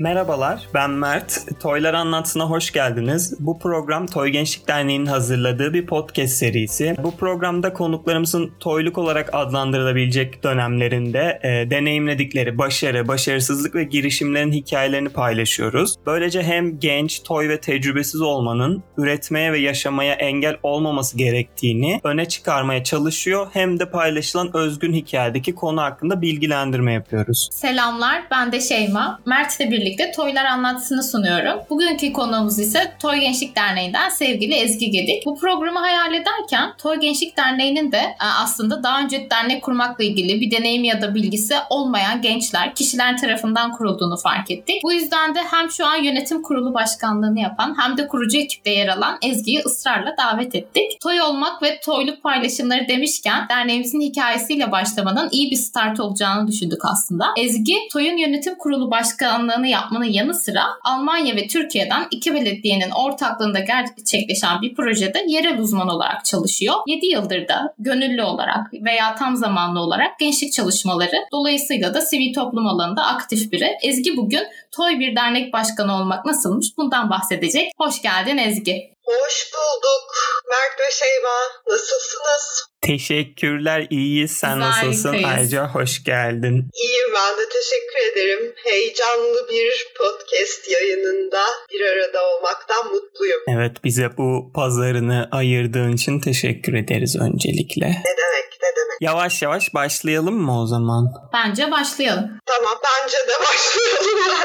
Merhabalar, ben Mert. Toylar Anlatsın'a hoş geldiniz. Bu program Toy Gençlik Derneği'nin hazırladığı bir podcast serisi. Bu programda konuklarımızın toyluk olarak adlandırılabilecek dönemlerinde e, deneyimledikleri başarı, başarısızlık ve girişimlerin hikayelerini paylaşıyoruz. Böylece hem genç, toy ve tecrübesiz olmanın üretmeye ve yaşamaya engel olmaması gerektiğini öne çıkarmaya çalışıyor hem de paylaşılan özgün hikayedeki konu hakkında bilgilendirme yapıyoruz. Selamlar, ben de Şeyma. Mert'le birlikte Toylar Anlatsını sunuyorum. Bugünkü konuğumuz ise Toy Gençlik Derneği'nden sevgili Ezgi Gedik. Bu programı hayal ederken Toy Gençlik Derneği'nin de e, aslında daha önce dernek kurmakla ilgili bir deneyim ya da bilgisi olmayan gençler, kişiler tarafından kurulduğunu fark ettik. Bu yüzden de hem şu an yönetim kurulu başkanlığını yapan hem de kurucu ekipte yer alan Ezgi'yi ısrarla davet ettik. Toy olmak ve toyluk paylaşımları demişken derneğimizin hikayesiyle başlamanın iyi bir start olacağını düşündük aslında. Ezgi, Toy'un yönetim kurulu başkanlığını yapmanın yanı sıra Almanya ve Türkiye'den iki belediyenin ortaklığında gerçekleşen bir projede yerel uzman olarak çalışıyor. 7 yıldır da gönüllü olarak veya tam zamanlı olarak gençlik çalışmaları dolayısıyla da sivil toplum alanında aktif biri. Ezgi bugün Toy bir dernek başkanı olmak nasılmış bundan bahsedecek. Hoş geldin Ezgi. Hoş bulduk. Mert ve Şeyma nasılsınız? Teşekkürler, iyiyiz. Sen Güzel, nasılsın? iyiyiz. Ayrıca hoş geldin. İyiyim ben de teşekkür ederim. Heyecanlı bir podcast yayınında bir arada olmaktan mutluyum. Evet, bize bu pazarını ayırdığın için teşekkür ederiz öncelikle. Ne demek ne demek. Yavaş yavaş başlayalım mı o zaman? Bence başlayalım. Tamam bence de başlayalım.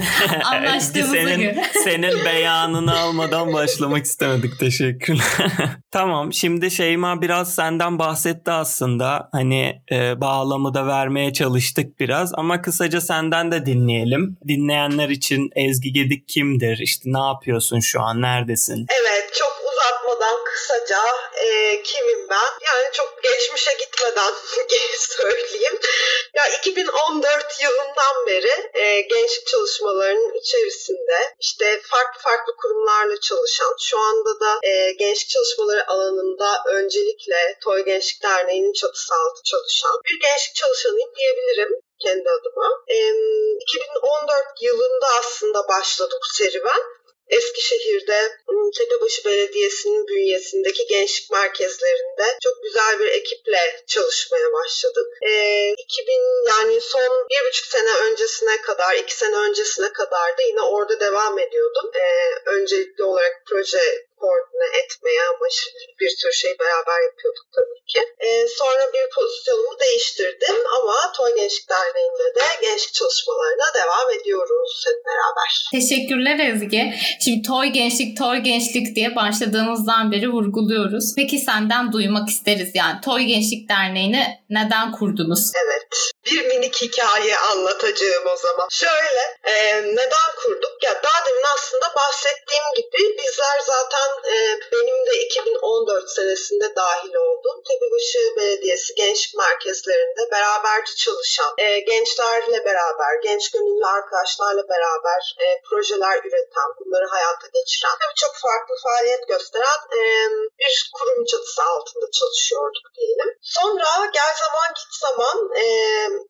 Anlaştığımıza senin, göre. senin beyanını almadan başlamak istemedik. Teşekkürler. tamam şimdi Şeyma biraz senden bahsetti aslında. Hani e, bağlamı da vermeye çalıştık biraz ama kısaca senden de dinleyelim. Dinleyenler için Ezgi Gedik kimdir? İşte ne yapıyorsun şu an? Neredesin? evet kısaca e, kimim ben? Yani çok geçmişe gitmeden söyleyeyim. Ya 2014 yılından beri e, gençlik çalışmalarının içerisinde işte farklı farklı kurumlarla çalışan, şu anda da e, gençlik çalışmaları alanında öncelikle Toy Gençlik Derneği'nin çatısı altı çalışan bir gençlik çalışanıyım diyebilirim kendi adıma. E, 2014 yılında aslında başladı bu serüven. Eskişehir'de Tepebaşı Belediyesi'nin bünyesindeki gençlik merkezlerinde çok güzel bir ekiple çalışmaya başladık. Ee, 2000 yani son bir buçuk sene öncesine kadar, iki sene öncesine kadar da yine orada devam ediyordum. Ee, öncelikli olarak proje koordine etmeye amaçlı bir tür şey beraber yapıyorduk tabii ki. Ee, sonra bir pozisyonumu değiştirdim ama Toy Gençlik Derneği'nde de gençlik çalışmalarına devam ediyoruz hep beraber. Teşekkürler Ezgi. Şimdi Toy Gençlik, Toy Gençlik diye başladığımızdan beri vurguluyoruz. Peki senden duymak isteriz yani Toy Gençlik Derneği'ni neden kurdunuz? Evet. Bir minik hikaye anlatacağım o zaman. Şöyle, e, neden kurduk? Ya daha demin aslında bahsettiğim gibi bizler zaten e, benim de 2014 senesinde dahil olduğum Tepebaşı Belediyesi gençlik merkezlerinde beraberce çalışan e, gençlerle beraber, genç gönüllü arkadaşlarla beraber e, projeler üreten, bunları hayata geçiren ve çok farklı faaliyet gösteren e, bir kurum çatısı altında çalışıyorduk diyelim. Sonra gel zaman git zaman e,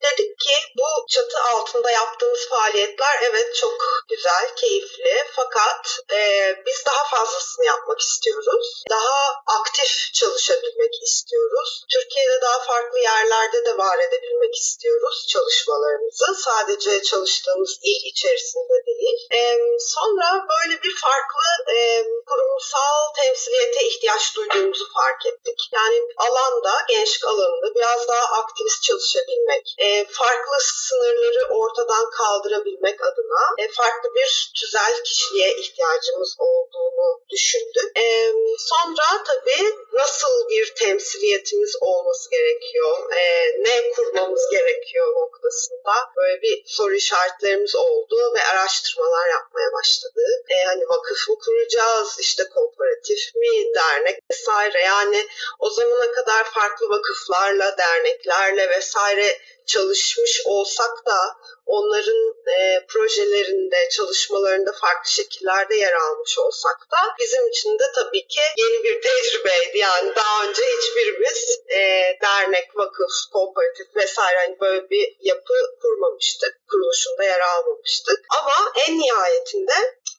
dedik ki bu çatı altında yaptığımız faaliyetler evet çok güzel, keyifli fakat e, biz daha fazlasını yapmak istiyoruz. Daha aktif çalışabilmek istiyoruz. Türkiye'de daha farklı yerlerde de var edebilmek istiyoruz çalışmalarımızı. Sadece çalıştığımız il içerisinde değil. E, sonra böyle bir farklı e, kurumsal temsiliyete ihtiyaç duyduğumuzu fark ettik. Yani alanda, gençlik alanında biraz daha aktivist çalışabilmek, e, farklı sınırları ortadan kaldırabilmek adına e, farklı bir tüzel kişiliğe ihtiyacımız olduğunu E, sonra tabii nasıl bir temsiliyetimiz olması gerekiyor, e, ne kurmamız gerekiyor noktasında böyle bir soru işaretlerimiz oldu ve araştırmalar yapmaya başladık. E, hani vakıf mı kuracağız, işte kooperatif mi, dernek vesaire. Yani o zamana kadar farklı vakıflarla, derneklerle vesaire çalışmış olsak da onların e, projelerinde, çalışmalarında farklı şekillerde yer almış olsak da bizim için de tabii ki yeni bir tecrübeydi. Yani daha önce hiçbirimiz e, dernek, vakıf, kooperatif vesaire hani böyle bir yapı kurmamıştık. Kuruluşunda yer almamıştık. Ama en nihayetinde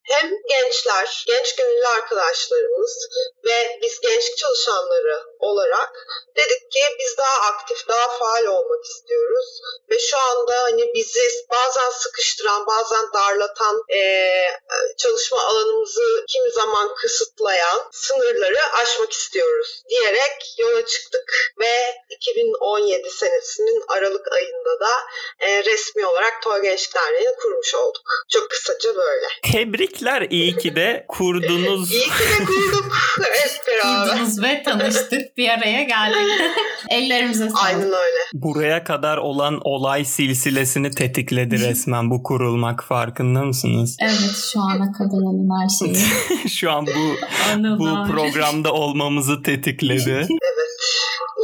hem gençler, genç gönüllü arkadaşlarımız ve biz gençlik çalışanları olarak dedik ki biz daha aktif, daha faal olmak istiyoruz. Ve şu anda hani bizi bazen sıkıştıran, bazen darlatan e, çalışma alanımızı kimi zaman kısıtlayan sınırları aşmak istiyoruz diyerek yola çıktık ve 2017 senesinin Aralık ayında da e, resmi olarak Toy Gençlik Derneği'ni kurmuş olduk. Çok kısaca böyle. Tebrikler iyi ki de kurdunuz. iyi ki de kurduk hep beraber. Kurdunuz ve tanıştık bir araya geldik. Ellerimize sağlık. Aynen öyle. Buraya kadar olan olay silsilesini tetikledi resmen bu kurulmak farkında mısınız? Evet şu ana kadar olan her şeyi. Şu an bu bu programda olmamızı tetikledi. evet.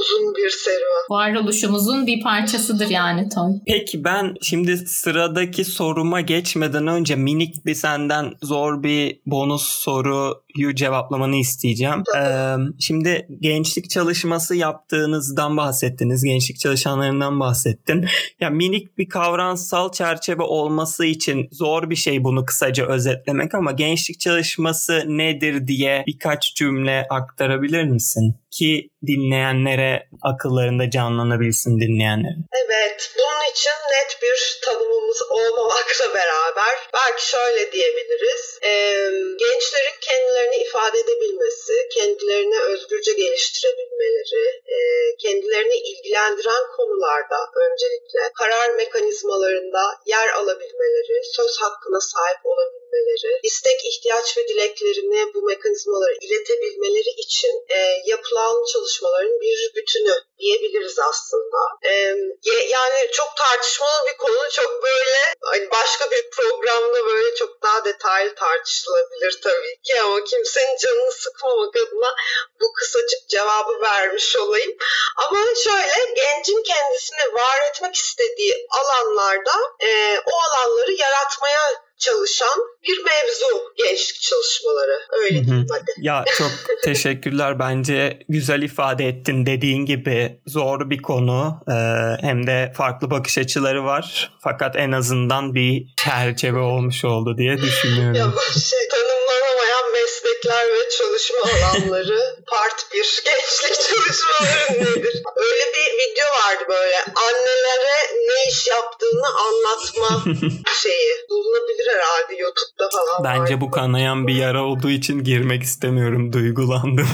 Uzun bir serüven. Varoluşumuzun bir parçasıdır yani Toy. Peki ben şimdi sıradaki soruma geçmeden önce minik bir senden zor bir bonus soruyu cevaplamanı isteyeceğim. Ee, şimdi gençlik çalışması yaptığınızdan bahsettiniz. Gençlik çalışanlarından bahsettin. Ya minik bir kavramsal çerçeve olması için zor bir şey bunu kısaca özetlemek ama gençlik çalışması nedir diye birkaç cümle aktarabilir misin? Ki dinleyenlere akıllarında canlanabilsin dinleyenlerin. Evet, bunun için net bir tanımımız olmamakla beraber belki şöyle diyebiliriz. Ee, gençlerin kendilerini ifade edebilmesi, kendilerini özgürce geliştirebilmeleri, e, kendilerini ilgilendiren konularda öncelikle karar mekanizmalarında yer alabilmeleri, söz hakkına sahip olabilmeleri, istek, ihtiyaç ve dileklerini bu mekanizmalara iletebilmeleri için e, yapılan çalışmaların bir bütünü diyebiliriz aslında. E, yani çok tartışmalı bir konu, çok böyle hani başka bir programda böyle çok daha detaylı tartışılabilir tabii ki ama kimsenin canını sıkmamak adına bu kısacık cevabı vermiş olayım. Ama şöyle gencin kendisini var etmek istediği alanlarda e, o alanları yaratmaya çalışan bir mevzu gençlik çalışmaları. Öyle diyeyim hadi. Ya çok teşekkürler. Bence güzel ifade ettin. Dediğin gibi zor bir konu. Ee, hem de farklı bakış açıları var. Fakat en azından bir çerçeve olmuş oldu diye düşünüyorum. ya şey tanımlanamayan meslekler ve çalışma alanları part 1 gençlik çalışmaları nedir? Vardı böyle annelere ne iş yaptığını anlatma şeyi. Bulunabilir herhalde YouTube'da falan. Bence var. bu kanayan bir yara olduğu için girmek istemiyorum. Duygulandım.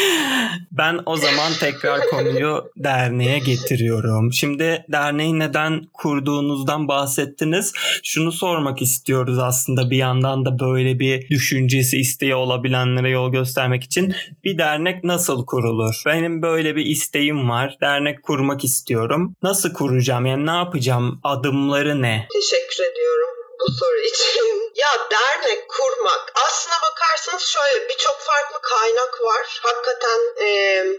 ben o zaman tekrar konuyu derneğe getiriyorum. Şimdi derneği neden kurduğunuzdan bahsettiniz. Şunu sormak istiyoruz aslında bir yandan da böyle bir düşüncesi isteği olabilenlere yol göstermek için. Bir dernek nasıl kurulur? Benim böyle bir isteğim var. Dernek kurmak istiyorum. Nasıl kuracağım? Yani ne yapacağım? Adımları ne? Teşekkür ediyorum bu soru için. Ya dernek kurmak aslına bakarsanız şöyle birçok farklı kaynak var. Hakikaten e,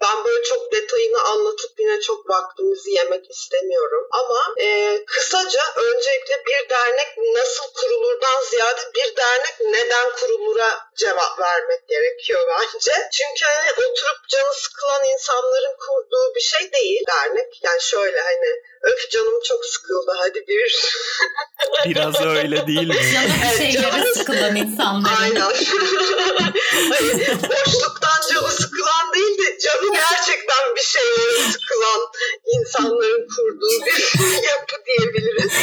ben böyle çok detayını anlatıp yine çok vaktimizi yemek istemiyorum. Ama e, kısaca öncelikle bir dernek nasıl kurulurdan ziyade bir dernek neden kurulura cevap vermek gerekiyor bence. Çünkü hani oturup canı sıkılan insanların kurduğu bir şey değil dernek. Yani şöyle hani öf canım çok sıkıldı hadi bir Biraz öyle değil mi? Canı bir şeylere sıkılan insanların. Aynen. boşluktan canı sıkılan değil de canı gerçekten bir şeylere sıkılan insanların kurduğu bir yapı diyebiliriz.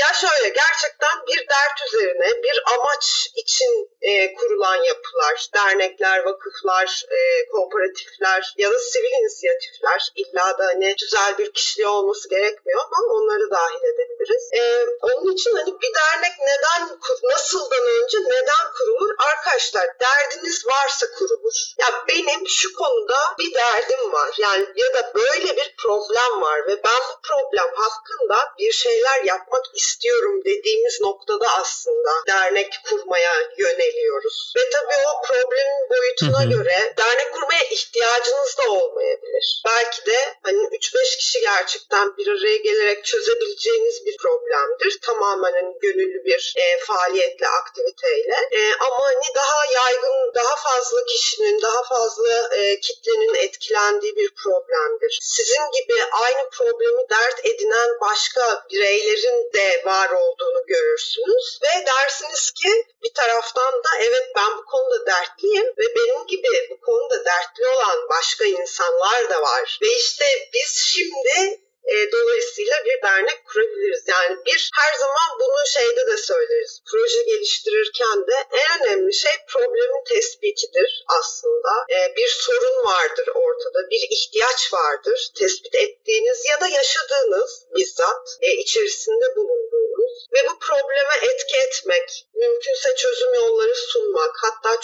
Ya şöyle gerçekten bir dert üzerine bir amaç için e, kurulan yapılar, dernekler, vakıflar, e, kooperatifler ya da sivil inisiyatifler illa da hani güzel bir kişiliği olması gerekmiyor ama onları dahil edebiliriz. E, onun için hani bir dernek neden nasıldan önce neden kurulur? Arkadaşlar derdiniz varsa kurulur. Ya benim şu konuda bir derdim var. Yani ya da böyle bir problem var ve ben bu problem hakkında bir şeyler yapmak istiyorum dediğimiz noktada aslında dernek kurmaya yönelik geliyoruz. Ve tabii o problemin boyutuna hı hı. göre dernek kurmaya ihtiyacınız da olmayabilir. Belki de hani 3-5 kişi gerçekten bir araya gelerek çözebileceğiniz bir problemdir. Tamamen hani gönüllü bir e, faaliyetle, aktiviteyle. E, ama hani daha yaygın, daha fazla kişinin, daha fazla e, kitlenin etkilendiği bir problemdir. Sizin gibi aynı problemi dert edinen başka bireylerin de var olduğunu görürsünüz ve dersiniz ki bir taraftan da evet ben bu konuda dertliyim ve benim gibi bu konuda dertli olan başka insanlar da var. Ve işte biz şimdi e, dolayısıyla bir dernek kurabiliriz. Yani bir her zaman bunu şeyde de söyleriz. Proje geliştirirken de en önemli şey problemin tespitidir aslında. E, bir sorun vardır ortada, bir ihtiyaç vardır. Tespit ettiğiniz ya da yaşadığınız bizzat e, içerisinde bulunduğunuz ve bu probleme etki etmek, mümkünse çözüm yolları sunmak, hatta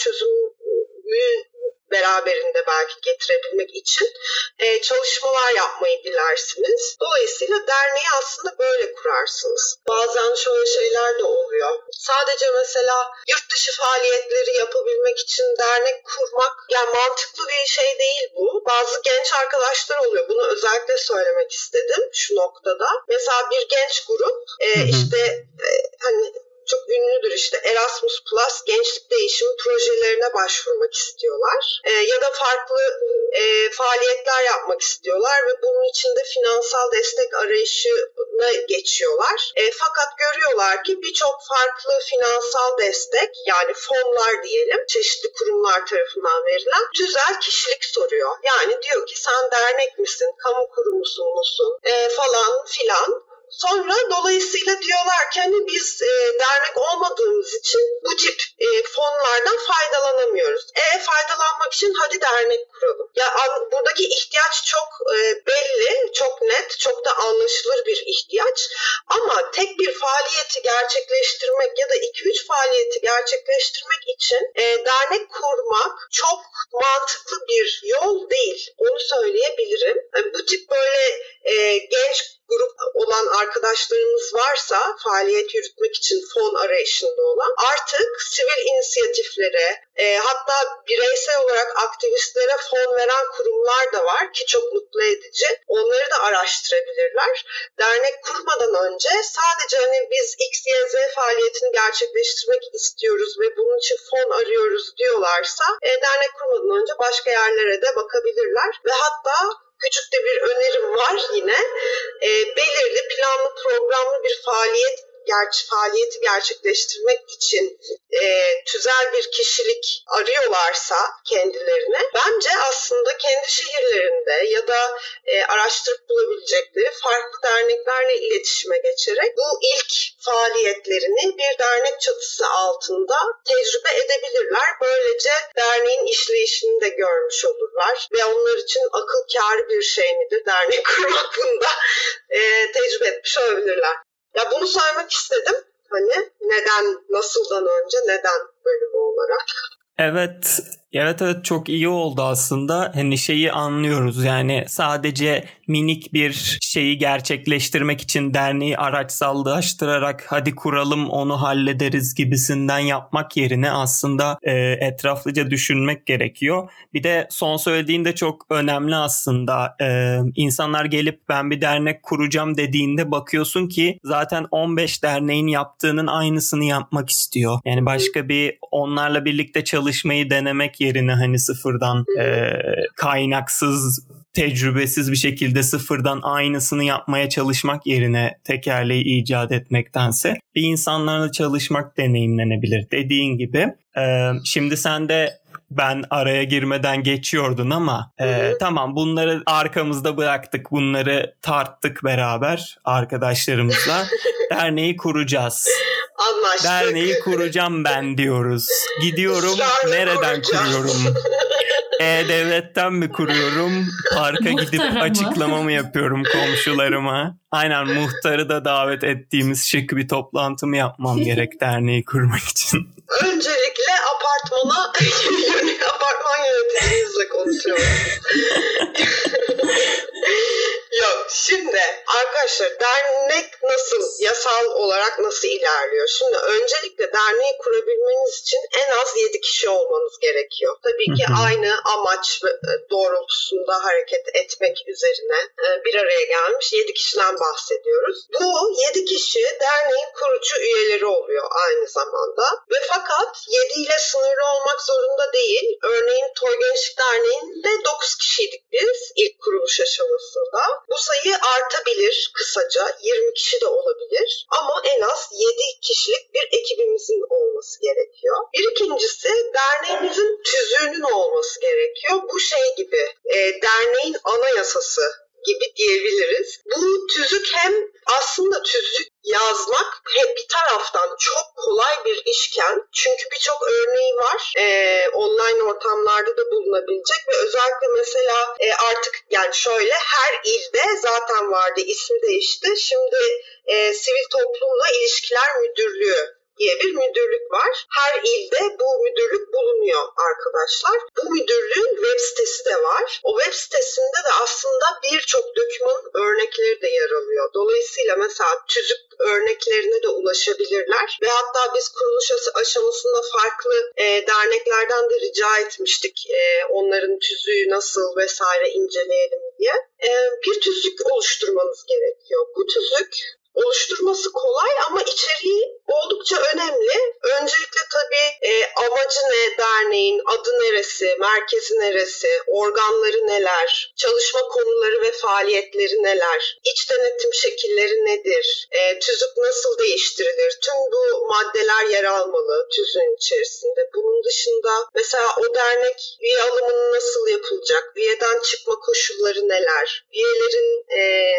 çözümü beraberinde belki getirebilmek için e, çalışmalar yapmayı dilersiniz. Dolayısıyla derneği aslında böyle kurarsınız. Bazen şöyle şeyler de oluyor. Sadece mesela yurt dışı faaliyetleri yapabilmek için dernek kurmak yani mantıklı bir şey değil bu. Bazı genç arkadaşlar oluyor. Bunu özellikle söylemek istedim şu noktada. Mesela bir genç grup e, işte e, hani çok ünlüdür işte Erasmus Plus gençlik değişim projelerine başvurmak istiyorlar. E, ya da farklı e, faaliyetler yapmak istiyorlar ve bunun için de finansal destek arayışına geçiyorlar. E, fakat görüyorlar ki birçok farklı finansal destek yani fonlar diyelim çeşitli kurumlar tarafından verilen tüzel kişilik soruyor. Yani diyor ki sen dernek misin, kamu kurumusun musun e, falan filan Sonra dolayısıyla diyorlar ki hani biz e, dernek olmadığımız için bu tip e, fonlardan faydalanamıyoruz. E faydalanmak için hadi dernek kuralım. Ya buradaki ihtiyaç çok e, belli, çok net, çok da anlaşılır bir ihtiyaç. Ama tek bir faaliyeti gerçekleştirmek ya da 2-3 faaliyeti gerçekleştirmek için e, dernek kurmak çok mantıklı bir yol değil. Onu söyleyebilirim. Yani bu tip böyle e, genç grup olan arkadaşlarımız varsa faaliyet yürütmek için fon arayışında olan artık sivil inisiyatiflere e, hatta bireysel olarak aktivistlere fon veren kurumlar da var ki çok mutlu edici. Onları da araştırabilirler. Dernek kurmadan önce sadece hani biz X, Y, Z faaliyetini gerçekleştirmek istiyoruz ve bunun için fon arıyoruz diyorlarsa e, dernek kurmadan önce başka yerlere de bakabilirler ve hatta küçük bir önerim var yine. E, belirli planlı programlı bir faaliyet gerçi faaliyeti gerçekleştirmek için e, tüzel bir kişilik arıyorlarsa kendilerine bence aslında kendi şehirlerinde ya da e, araştırıp bulabilecekleri farklı derneklerle iletişime geçerek bu ilk faaliyetlerini bir dernek çatısı altında tecrübe edebilirler. Böylece derneğin işleyişini de görmüş olurlar ve onlar için akıl kârı bir şey midir dernek kurmak bunda e, tecrübe etmiş olabilirler. Ya bunu saymak istedim. Hani neden, nasıldan önce, neden bölümü olarak. Evet, evet evet çok iyi oldu aslında. Hani şeyi anlıyoruz yani sadece minik bir şeyi gerçekleştirmek için derneği araçsallaştırarak hadi kuralım onu hallederiz gibisinden yapmak yerine aslında e, etraflıca düşünmek gerekiyor. Bir de son söylediğin de çok önemli aslında. E, insanlar gelip ben bir dernek kuracağım dediğinde bakıyorsun ki zaten 15 derneğin yaptığının aynısını yapmak istiyor. Yani başka bir onlarla birlikte çalışmayı denemek yerine hani sıfırdan e, kaynaksız tecrübesiz bir şekilde sıfırdan aynısını yapmaya çalışmak yerine tekerleği icat etmektense bir insanlarla çalışmak deneyimlenebilir. Dediğin gibi e, şimdi sen de ben araya girmeden geçiyordun ama e, tamam bunları arkamızda bıraktık bunları tarttık beraber arkadaşlarımızla derneği kuracağız. Anlaştık. Derneği kuracağım ben diyoruz. Gidiyorum nereden kuruyorum? E-Devlet'ten mi kuruyorum? Parka gidip açıklama mı yapıyorum komşularıma? Aynen muhtarı da davet ettiğimiz şık bir toplantı mı yapmam gerek derneği kurmak için? Öncelikle apartmana apartman yöneticinizle konuşuyorum. Yok şimdi arkadaşlar dernek nasıl yasal olarak nasıl ilerliyor? Şimdi öncelikle derneği kurabilmeniz için en az 7 kişi olmanız gerekiyor. Tabii ki aynı amaç e, doğrultusunda hareket etmek üzerine e, bir araya gelmiş 7 kişiden bahsediyoruz. Bu 7 kişi derneğin kurucu üyeleri oluyor aynı zamanda. Ve fakat 7 ile sınırlı olmak zorunda değil. Örneğin Toy Gençlik Derneği'nde 9 kişiydik biz ilk kuruluş aşamasında. Bu sayı artabilir kısaca. 20 kişi de olabilir. Ama en az 7 kişilik bir ekibimizin olması gerekiyor. Bir ikincisi derneğimizin tüzüğünün olması gerekiyor. Bu şey gibi e, derneğin anayasası gibi diyebiliriz. Bu tüzük hem aslında tüzük yazmak hep bir taraftan çok kolay bir işken çünkü birçok örneği var e, online ortamlarda da bulunabilecek ve özellikle mesela e, artık yani şöyle her ilde zaten vardı ismi değişti şimdi e, sivil toplumla ilişkiler müdürlüğü diye bir müdürlük var. Her ilde bu müdürlük bulunuyor arkadaşlar. Bu müdürlüğün web sitesi de var. O web sitesinde de aslında birçok doküman örnekleri de yer alıyor. Dolayısıyla mesela tüzük örneklerine de ulaşabilirler. Ve hatta biz kuruluş aşamasında farklı e, derneklerden de rica etmiştik e, onların tüzüğü nasıl vesaire inceleyelim diye. E, bir tüzük oluşturmanız gerekiyor. Bu tüzük oluşturması kolay ama içeriği oldukça önemli. Öncelikle tabii e, amacı ne derneğin, adı neresi, merkezi neresi, organları neler, çalışma konuları ve faaliyetleri neler, iç denetim şekilleri nedir, e, tüzük nasıl değiştirilir, tüm bu maddeler yer almalı tüzüğün içerisinde. Bunun dışında mesela o dernek üye alımını nasıl yapılacak, üyeden çıkma koşulları neler, üyelerin e,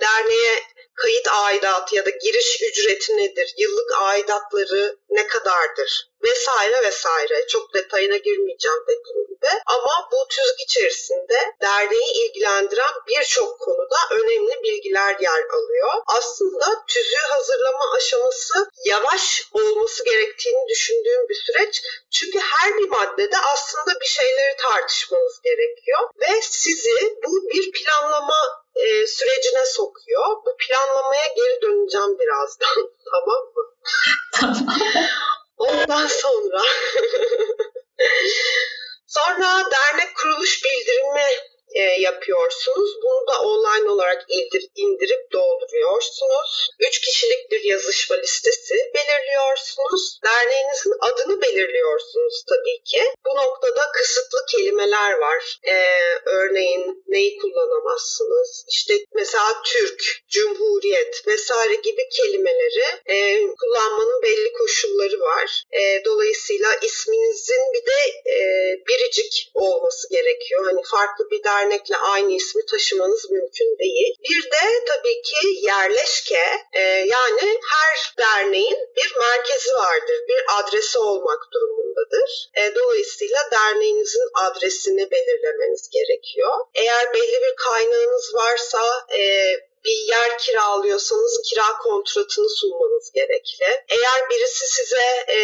derneğe kayıt aidatı ya da giriş ücreti nedir, yıllık aidatları ne kadardır vesaire vesaire. Çok detayına girmeyeceğim dediğim gibi. Ama bu tüzük içerisinde derneği ilgilendiren birçok konuda önemli bilgiler yer alıyor. Aslında tüzüğü hazırlama aşaması yavaş olması gerektiğini düşündüğüm bir süreç. Çünkü her bir maddede aslında bir şeyleri tartışmanız gerekiyor ve sizi bu bir planlama e, sürecine sokuyor. Bu planlamaya geri döneceğim birazdan. tamam mı? Tamam. Ondan sonra sonra dernek kuruluş bildirimi e, yapıyorsunuz. Bunu da online olarak indir, indirip dolduruyorsunuz. Üç kişilik bir yazışma listesi belirliyorsunuz. Derneğinizin adını belirliyorsunuz tabii ki. Bu noktada kısıtlı kelimeler var. E, örneğin neyi kullanamazsınız? İşte mesela Türk, Cumhuriyet vesaire gibi kelimeleri e, kullanmanın belli koşulları var. E, dolayısıyla isminizin bir de e, biricik olması gerekiyor. Hani farklı bir dernek dernekle aynı ismi taşımanız mümkün değil. Bir de tabii ki yerleşke e, yani her derneğin bir merkezi vardır, bir adresi olmak durumundadır. E, dolayısıyla derneğinizin adresini belirlemeniz gerekiyor. Eğer belli bir kaynağınız varsa e, bir yer kiralıyorsanız kira kontratını sunmanız gerekli. Eğer birisi size e,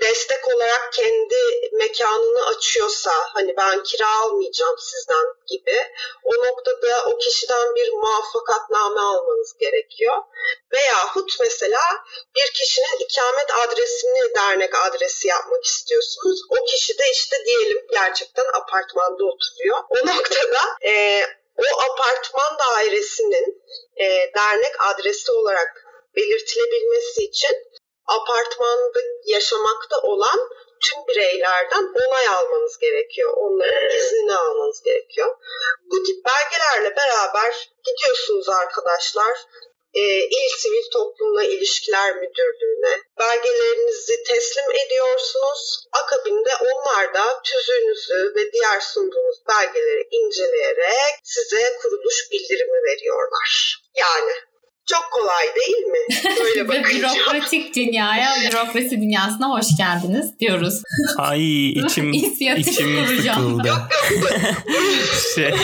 destek olarak kendi mekanını açıyorsa hani ben kira almayacağım sizden gibi o noktada o kişiden bir muvaffakatname almanız gerekiyor. Veyahut mesela bir kişinin ikamet adresini dernek adresi yapmak istiyorsunuz. O kişi de işte diyelim gerçekten apartmanda oturuyor. O noktada e, o apartman dairesinin e, dernek adresi olarak belirtilebilmesi için apartmanda yaşamakta olan tüm bireylerden onay almanız gerekiyor. Onların iznini almanız gerekiyor. Bu tip belgelerle beraber gidiyorsunuz arkadaşlar e, İl Sivil Toplumla İlişkiler Müdürlüğü'ne belgelerinizi teslim ediyorsunuz. Akabinde onlar da tüzüğünüzü ve diğer sunduğunuz belgeleri inceleyerek size kuruluş bildirimi veriyorlar. Yani çok kolay değil mi? Böyle Ve bürokratik dünyaya, bürokrasi dünyasına hoş geldiniz diyoruz. Ay içim, içim sıkıldı. Yok yok. şey.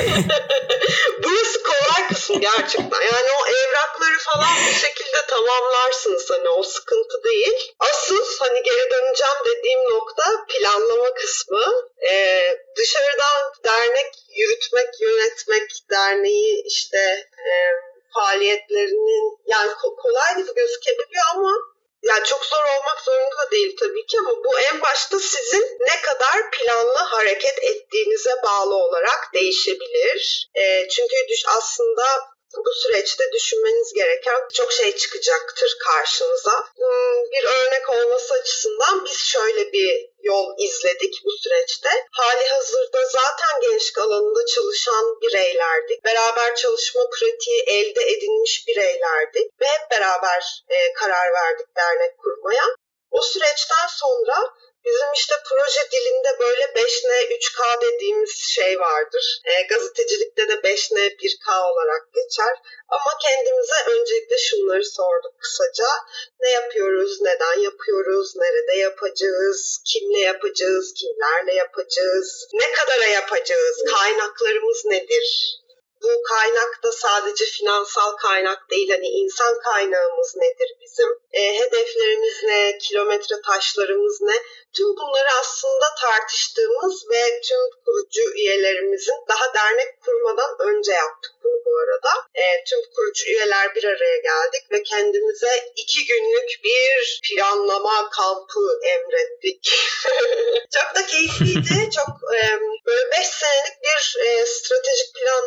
Burası kolay kısmı gerçekten. Yani o evrakları falan bir şekilde tamamlarsınız. Hani o sıkıntı değil. Asıl hani geri döneceğim dediğim nokta planlama kısmı. Ee, dışarıdan dernek yürütmek, yönetmek, derneği işte e, faaliyetlerinin yani kolay gibi gözükebiliyor ama yani çok zor olmak zorunda da değil tabii ki ama bu en başta sizin ne kadar planlı hareket ettiğinize bağlı olarak değişebilir. E, çünkü düş aslında bu süreçte düşünmeniz gereken çok şey çıkacaktır karşınıza. Hmm, bir örnek olması açısından biz şöyle bir yol izledik bu süreçte. Hali hazırda zaten gençlik alanında çalışan bireylerdik. Beraber çalışma pratiği elde edilmiş bireylerdik ve hep beraber e, karar verdik dernek kurmaya. O süreçten sonra Bizim işte proje dilinde böyle 5N 3K dediğimiz şey vardır. E, gazetecilikte de 5N 1K olarak geçer. Ama kendimize öncelikle şunları sorduk kısaca. Ne yapıyoruz, neden yapıyoruz, nerede yapacağız, kimle yapacağız, kimlerle yapacağız, ne kadara yapacağız, kaynaklarımız nedir? Bu kaynak da sadece finansal kaynak değil hani insan kaynağımız nedir bizim e, hedeflerimiz ne kilometre taşlarımız ne tüm bunları aslında tartıştığımız ve tüm kurucu üyelerimizin daha dernek kurmadan önce yaptık bunu bu arada. E, tüm kurucu üyeler bir araya geldik ve kendimize iki günlük bir planlama kampı emrettik. çok da keyifliydi. çok e, böyle beş senelik bir e, stratejik plan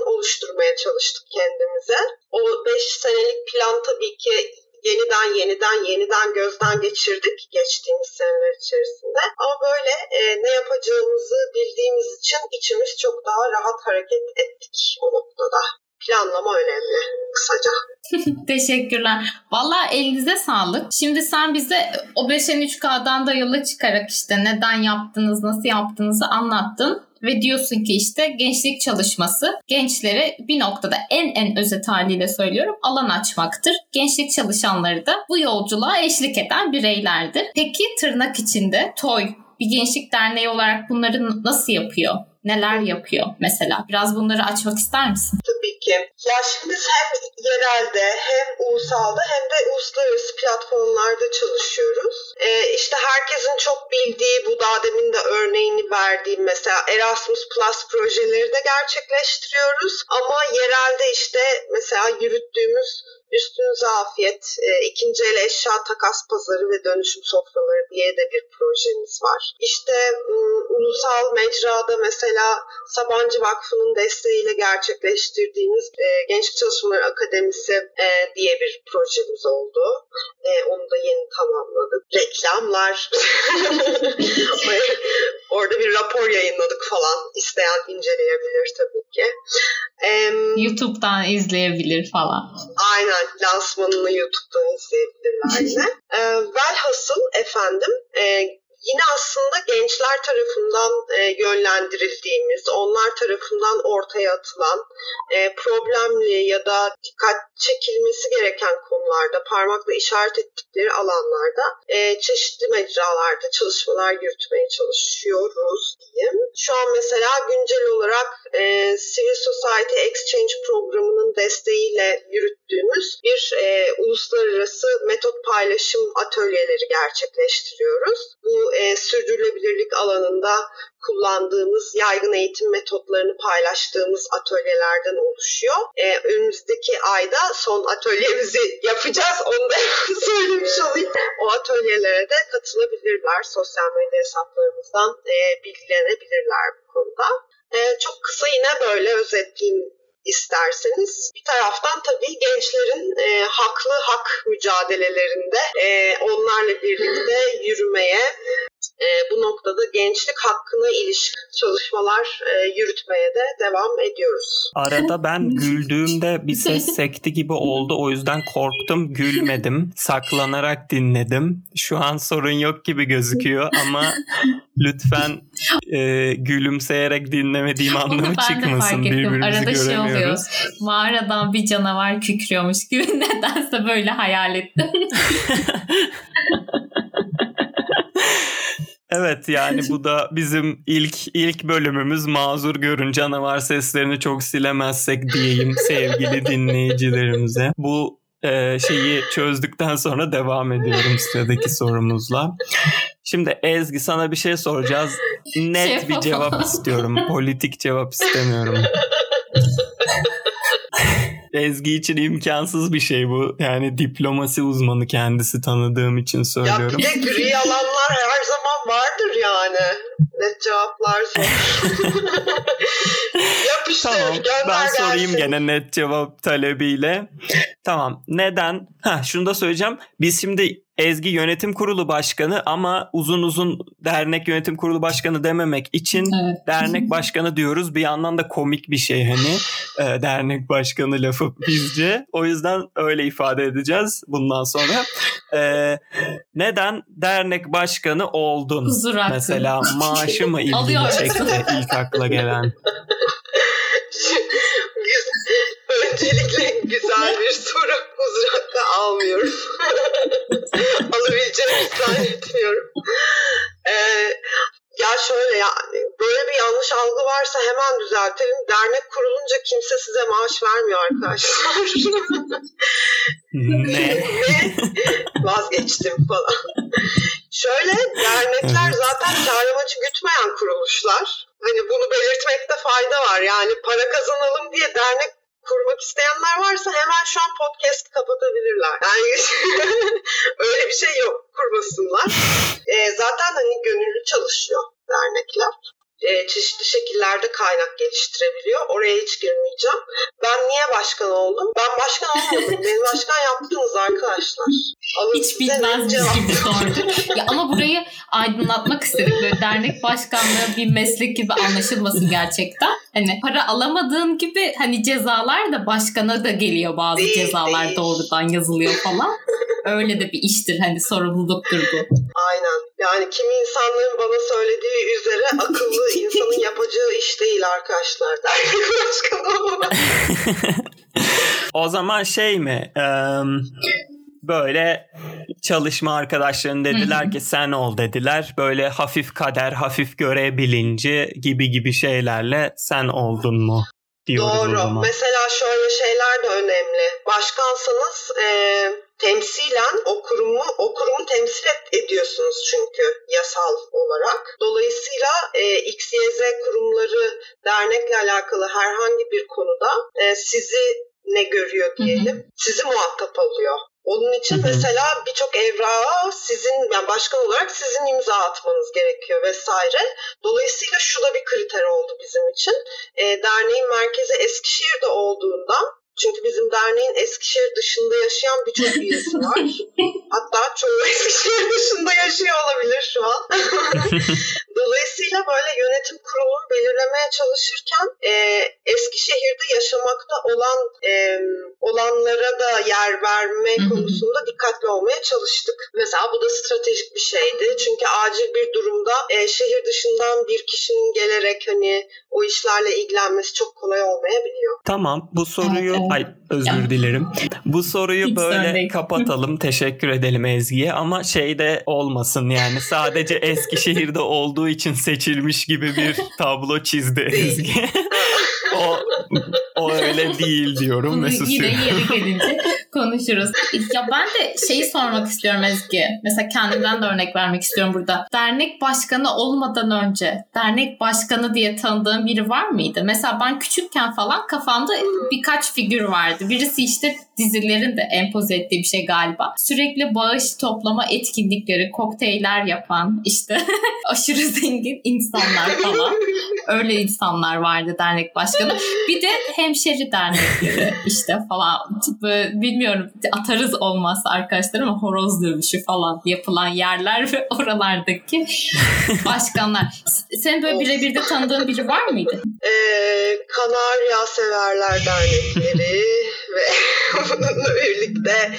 oluşturmaya çalıştık kendimize. O beş senelik plan tabii ki yeniden yeniden yeniden gözden geçirdik geçtiğimiz seneler içerisinde. Ama böyle e, ne yapacağımızı bildiğimiz için içimiz çok daha rahat hareket ettik o noktada. Planlama önemli kısaca. Teşekkürler. Valla elinize sağlık. Şimdi sen bize o 5N3K'dan da yola çıkarak işte neden yaptınız, nasıl yaptığınızı anlattın ve diyorsun ki işte gençlik çalışması gençlere bir noktada en en özet haliyle söylüyorum alan açmaktır. Gençlik çalışanları da bu yolculuğa eşlik eden bireylerdir. Peki tırnak içinde TOY bir gençlik derneği olarak bunları nasıl yapıyor? Neler yapıyor mesela? Biraz bunları açmak ister misin? Tabii ki. Ya şimdi biz hem yerelde hem ulusalda hem de uluslararası platformlarda çalışıyoruz. Ee, işte herkesin çok bildiği bu daha demin de örneğini verdiğim mesela Erasmus Plus projeleri de gerçekleştiriyoruz. Ama yerelde işte mesela yürüttüğümüz Üstünüze afiyet, e, ikinci el eşya takas pazarı ve dönüşüm sofraları diye de bir projemiz var. İşte ulusal mecrada mesela Sabancı Vakfı'nın desteğiyle gerçekleştirdiğimiz e, Gençlik Çalışmaları Akademisi e, diye bir projemiz oldu. E, onu da yeni tamamladık. Reklamlar. Orada bir rapor yayınladık falan. İsteyen inceleyebilir tabii ki. E, YouTube'dan izleyebilir falan. Aynen. Lansmanını YouTube'dan izleyebilirler yine. e, velhasıl efendim e, yine aslında gençler tarafından e, yönlendirildiğimiz, onlar tarafından ortaya atılan e, problemli ya da dikkat çekilmesi gereken konularda, parmakla işaret ettikleri alanlarda e, çeşitli mecralarda çalışmalar yürütmeye çalışıyoruz diyeyim. Şu an mesela güncel olarak e, Civil Society Exchange programının desteğiyle yürüttüğümüz bir e, uluslararası metot paylaşım atölyeleri gerçekleştiriyoruz. Bu e, sürdürülebilirlik alanında kullandığımız yaygın eğitim metotlarını paylaştığımız atölyelerden oluşuyor. E, önümüzdeki ayda son atölyemizi yapacağız. Onu da söylemiş olayım. O atölyelere de katılabilirler. Sosyal medya hesaplarımızdan e, bilgilenebilirler bu konuda. E, çok kısa yine böyle özetleyeyim isterseniz. Bir taraftan tabii gençlerin e, haklı hak mücadelelerinde e, onlarla birlikte yürümeye e, bu noktada gençlik hakkına ilişkin çalışmalar e, yürütmeye de devam ediyoruz. Arada ben güldüğümde bir ses sekti gibi oldu. O yüzden korktum, gülmedim. Saklanarak dinledim. Şu an sorun yok gibi gözüküyor ama lütfen e, gülümseyerek dinlemediğim anlamı çıkmasın. Birbirimizi Arada göremiyoruz. şey oluyor. Mağaradan bir canavar kükrüyormuş gibi nedense böyle hayal ettim. Evet yani bu da bizim ilk ilk bölümümüz mazur görün canavar seslerini çok silemezsek diyeyim sevgili dinleyicilerimize. Bu e, şeyi çözdükten sonra devam ediyorum sıradaki sorumuzla. Şimdi Ezgi sana bir şey soracağız. Net şey bir cevap istiyorum. Politik cevap istemiyorum. Ezgi için imkansız bir şey bu. Yani diplomasi uzmanı kendisi tanıdığım için söylüyorum. Ya bir de gri alanlar her zaman vardır yani. Net cevaplar zor. Tamam gönder ben gelsin. sorayım gene net cevap talebiyle. Tamam neden? Ha şunu da söyleyeceğim. Biz şimdi Ezgi yönetim kurulu başkanı ama uzun uzun dernek yönetim kurulu başkanı dememek için Evet. dernek başkanı diyoruz. Bir yandan da komik bir şey hani e, dernek başkanı lafı bizce. O yüzden öyle ifade edeceğiz bundan sonra. E, neden dernek başkanı oldun? Huzur hakkı. Mesela maaşı mı ilgini çekti ilk akla gelen? Öncelikle güzel bir soru. Huzur hakkı almıyorum. Alabileceğimi zannetmiyorum. Ee, ya şöyle yani böyle bir yanlış algı varsa hemen düzeltelim. Dernek kurulunca kimse size maaş vermiyor arkadaşlar. ne? ne? Vazgeçtim falan. Şöyle dernekler zaten kar amacı gütmeyen kuruluşlar. Hani bunu belirtmekte fayda var. Yani para kazanalım diye dernek kurmak isteyenler varsa hemen şu an podcast kapatabilirler. Yani öyle bir şey yok. Kurmasınlar. Ee, zaten hani gönüllü çalışıyor dernekler. Ee, çeşitli şekillerde kaynak geliştirebiliyor. Oraya hiç girmeyeceğim. Ben niye başkan oldum? Ben başkan olmadım. Beni başkan yaptınız arkadaşlar. Alın Hiç cevap. gibi sordu. ya ama burayı aydınlatmak istedik. Böyle dernek başkanlığı bir meslek gibi anlaşılmasın gerçekten. Hani para alamadığın gibi hani cezalar da başkana da geliyor bazı Değil, cezalar değil. doğrudan yazılıyor falan. Öyle de bir iştir hani sorumluluktur bu. Aynen. Yani kimi insanların bana söylediği üzere akıllı insanın yapacağı iş değil arkadaşlar. Dernek başkanı olmak. O zaman şey mi? Eee, böyle çalışma arkadaşların dediler ki sen ol dediler. Böyle hafif kader, hafif görev bilinci gibi gibi şeylerle sen oldun mu? Diyoruz o Doğru. zaman. Mesela şöyle şeyler de önemli. Başkansanız e, temsilen o kurumu o kurumu temsil et- ediyorsunuz çünkü yasal olarak. Dolayısıyla e, XYZ kurumları dernekle alakalı herhangi bir konuda e, sizi ne görüyor diyelim. Sizi muhatap alıyor. Onun için Hı hı. mesela birçok evrağa sizin yani başkan olarak sizin imza atmanız gerekiyor vesaire. Dolayısıyla şu da bir kriter oldu bizim için. E, derneğin merkezi Eskişehir'de olduğundan çünkü bizim derneğin Eskişehir dışında yaşayan birçok üyesi var. Hatta çoğu Eskişehir dışında yaşıyor olabilir şu an. Dolayısıyla böyle yönetim kurulunu belirlemeye çalışırken e, Eskişehir'de yaşamakta olan e, olanlara da yer verme konusunda dikkatli olmaya çalıştık. Mesela bu da stratejik bir şeydi. Çünkü acil bir durumda e, şehir dışından bir kişinin gelerek hani o işlerle ilgilenmesi çok kolay olmayabiliyor. Tamam bu soruyu Evet, ay özür Ya. dilerim. Bu soruyu Hiç böyle kapatalım. Teşekkür edelim Ezgi'ye ama şey de olmasın yani sadece Eskişehir'de olduğu için seçilmiş gibi bir tablo çizdi Ezgi. o o öyle değil diyorum ve yine susuyorum. yeri gelince konuşuruz. Ya ben de şeyi sormak istiyorum Ezgi. Mesela kendimden de örnek vermek istiyorum burada. Dernek başkanı olmadan önce dernek başkanı diye tanıdığın biri var mıydı? Mesela ben küçükken falan kafamda birkaç figür vardı. Birisi işte dizilerin de empoze ettiği bir şey galiba. Sürekli bağış toplama etkinlikleri, kokteyller yapan işte aşırı zengin insanlar falan. Öyle insanlar vardı dernek başkanı. Bir de hemşeri dernekleri işte falan. Böyle bilmiyorum atarız olmazsa arkadaşlar ama horoz dövüşü falan yapılan yerler ve oralardaki başkanlar. S- Senin böyle birebir de tanıdığın biri var mıydı? E, Kanarya Severler Dernekleri ve bununla birlikte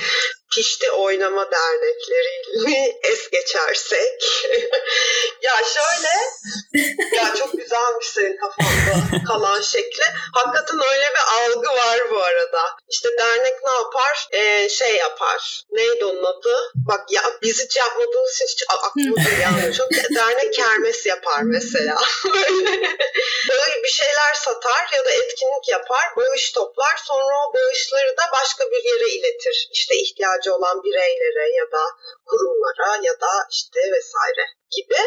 pişti oynama derneklerini es geçersek. ya şöyle, ya çok güzelmiş senin kafanda kalan şekli. Hakikaten öyle bir algı var bu arada. İşte dernek ne yapar? Ee, şey yapar. Neydi onun adı? Bak ya biz hiç yapmadığımız için hiç aklımıza gelmiyor. Çok dernek kermes yapar mesela. Böyle bir şeyler satar ya da etkinlik yapar, bağış toplar. Sonra o bağışları da başka bir yere iletir. İşte ihtiyacı olan bireylere ya da kurumlara ya da işte vesaire. gibi.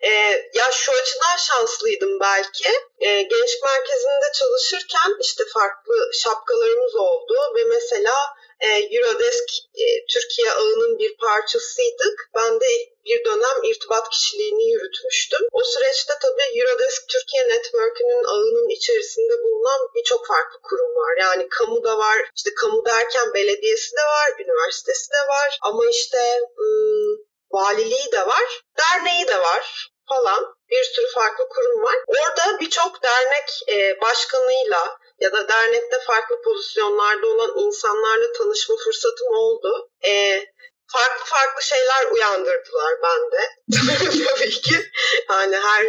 E, ya şu açıdan şanslıydım belki. E, gençlik merkezinde çalışırken işte farklı şapkalarımız oldu ve mesela e, Eurodesk e, Türkiye ağının bir parçasıydık. Ben de bir dönem irtibat kişiliğini yürütmüştüm. O süreçte tabii Eurodesk Türkiye Network'ünün ağının içerisinde bulunan birçok farklı kurum var. Yani kamu da var, işte kamu derken belediyesi de var, üniversitesi de var ama işte ım, valiliği de var, derneği de var falan bir sürü farklı kurum var. Orada birçok dernek e, başkanıyla ya da dernekte farklı pozisyonlarda olan insanlarla tanışma fırsatım oldu. E, farklı farklı şeyler uyandırdılar bende. Tabii ki. Yani her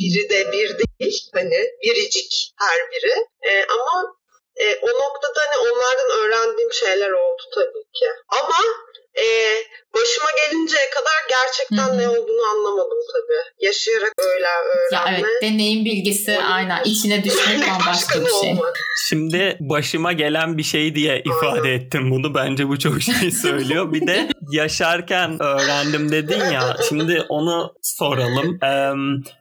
biri de bir değil. Hani biricik her biri. E, ama e, o noktada hani onlardan öğrendiğim şeyler oldu tabii ki. Ama e, başıma gelinceye kadar gerçekten Hı-hı. ne olduğunu anlamadım tabii. Yaşayarak öyle öğrenme. Ya evet deneyim bilgisi Onun aynen içine düşmek bambaşka bir şey. Olmak. Şimdi başıma gelen bir şey diye ifade aynen. ettim bunu. Bence bu çok şey söylüyor. Bir de yaşarken öğrendim dedin ya. Şimdi onu soralım. Ee,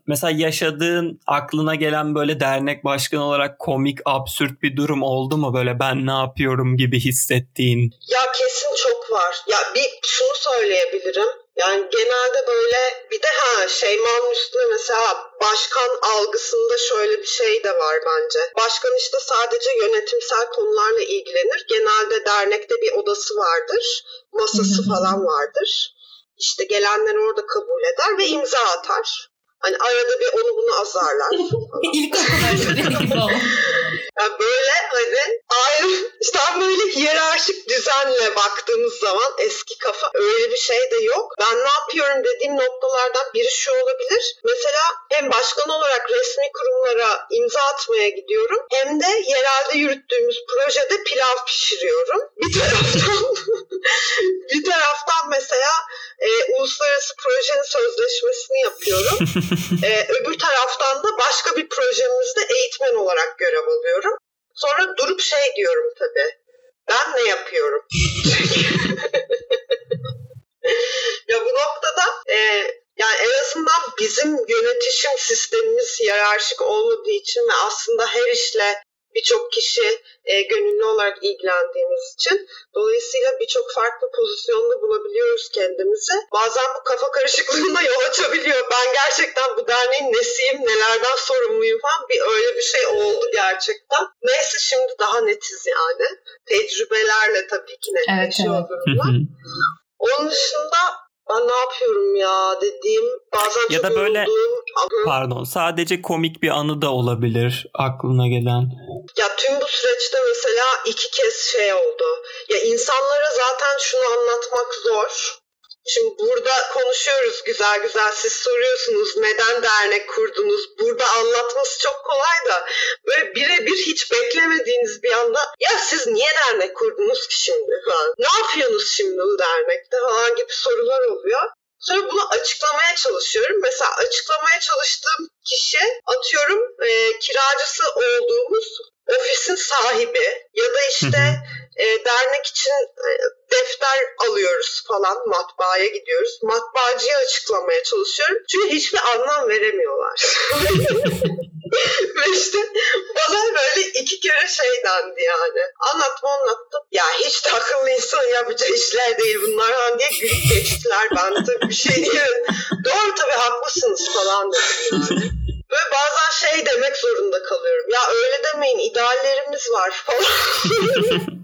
mesela yaşadığın aklına gelen böyle dernek başkanı olarak komik, absürt bir durum oldu mu? Böyle ben ne yapıyorum gibi hissettiğin. Ya kesin çok var. Ya bir şunu söyleyebilirim. Yani genelde böyle bir de ha Şeyma'nın üstüne mesela başkan algısında şöyle bir şey de var bence. Başkan işte sadece yönetimsel konularla ilgilenir. Genelde dernekte bir odası vardır. Masası falan vardır. İşte gelenler orada kabul eder ve imza atar. Hani arada bir onu bunu azarlar. İlk okul yani böyle hani ayrı işte böyle hiyerarşik düzenle baktığımız zaman eski kafa öyle bir şey de yok. Ben ne yapıyorum dediğim noktalardan biri şu olabilir. Mesela hem başkan olarak resmi kurumlara imza atmaya gidiyorum hem de yerelde yürüttüğümüz projede pilav pişiriyorum. Bir taraftan bir taraftan mesela e, uluslararası projenin sözleşmesini yapıyorum. e, öbür taraftan da başka bir projemizde eğitmen olarak görev alıyorum. Sonra durup şey diyorum tabii. Ben ne yapıyorum? ya bu noktada e, yani en azından bizim yönetişim sistemimiz hiyerarşik olmadığı için ve aslında her işle birçok kişi e, gönüllü olarak ilgilendiğimiz için. Dolayısıyla birçok farklı pozisyonda bulabiliyoruz kendimizi. Bazen bu kafa karışıklığına yol açabiliyor. Ben gerçekten bu derneğin nesiyim, nelerden sorumluyum falan bir öyle bir şey oldu gerçekten. Neyse şimdi daha netiz yani. Tecrübelerle tabii ki netleşiyor evet, evet. Onun dışında ben ne yapıyorum ya dediğim bazen ya da böyle olduğum... pardon sadece komik bir anı da olabilir aklına gelen. Ya tüm bu süreçte mesela iki kez şey oldu. Ya insanlara zaten şunu anlatmak zor. Şimdi burada konuşuyoruz güzel güzel siz soruyorsunuz neden dernek kurdunuz burada anlatması çok kolay da böyle birebir hiç beklemediğiniz bir anda ya siz niye dernek kurdunuz ki şimdi falan ne yapıyorsunuz şimdi bu dernekte falan gibi sorular oluyor. Sonra bunu açıklamaya çalışıyorum. Mesela açıklamaya çalıştığım kişi atıyorum e, kiracısı olduğumuz ofisin sahibi ya da işte e, dernek için e, defter alıyoruz falan matbaaya gidiyoruz. Matbaacıya açıklamaya çalışıyorum. Çünkü hiçbir anlam veremiyorlar. Ve işte bana böyle iki kere şey dendi yani. Anlatma anlattım. Ya hiç de akıllı insan yapacağı işler değil bunlar falan diye gülüp geçtiler. Ben tabii bir şey diyemedim. Doğru tabii haklısınız falan dedim yani. Böyle bazen şey demek zorunda kalıyorum. Ya öyle demeyin ideallerimiz var falan.